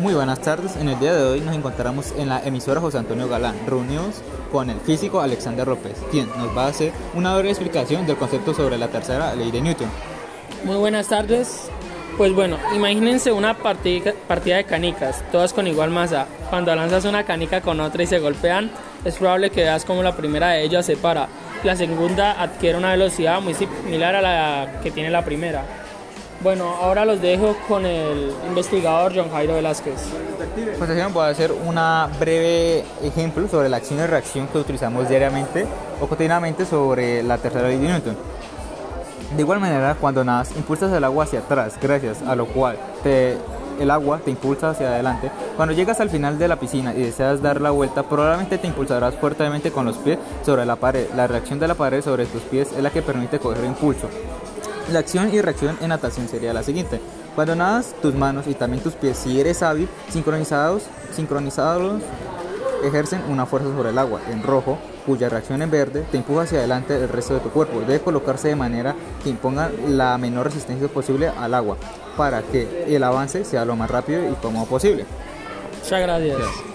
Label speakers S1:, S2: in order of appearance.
S1: Muy buenas tardes. En el día de hoy nos encontramos en la emisora José Antonio Galán, reunidos con el físico Alexander López, quien nos va a hacer una breve explicación del concepto sobre la tercera ley de Newton.
S2: Muy buenas tardes. Pues bueno, imagínense una partida, de canicas, todas con igual masa. Cuando lanzas una canica con otra y se golpean, es probable que veas como la primera de ellas se para. La segunda adquiere una velocidad muy similar a la que tiene la primera. Bueno, ahora los dejo con el investigador John Jairo Velázquez.
S1: Así voy a hacer un breve ejemplo sobre la acción y reacción que utilizamos diariamente o cotidianamente sobre la tercera ley de Newton. De igual manera, cuando nadas, impulsas el agua hacia atrás, gracias a lo cual el agua te impulsa hacia adelante. Cuando llegas al final de la piscina y deseas dar la vuelta, probablemente te impulsarás fuertemente con los pies sobre la pared. La reacción de la pared sobre tus pies es la que permite coger impulso. La acción y reacción en natación sería la siguiente. Cuando nadas, tus manos y también tus pies, si eres hábil, sincronizados, sincronizados, ejercen una fuerza sobre el agua en rojo, cuya reacción en verde te empuja hacia adelante el resto de tu cuerpo. Debe colocarse de manera que imponga la menor resistencia posible al agua para que el avance sea lo más rápido y cómodo posible.
S2: Muchas gracias.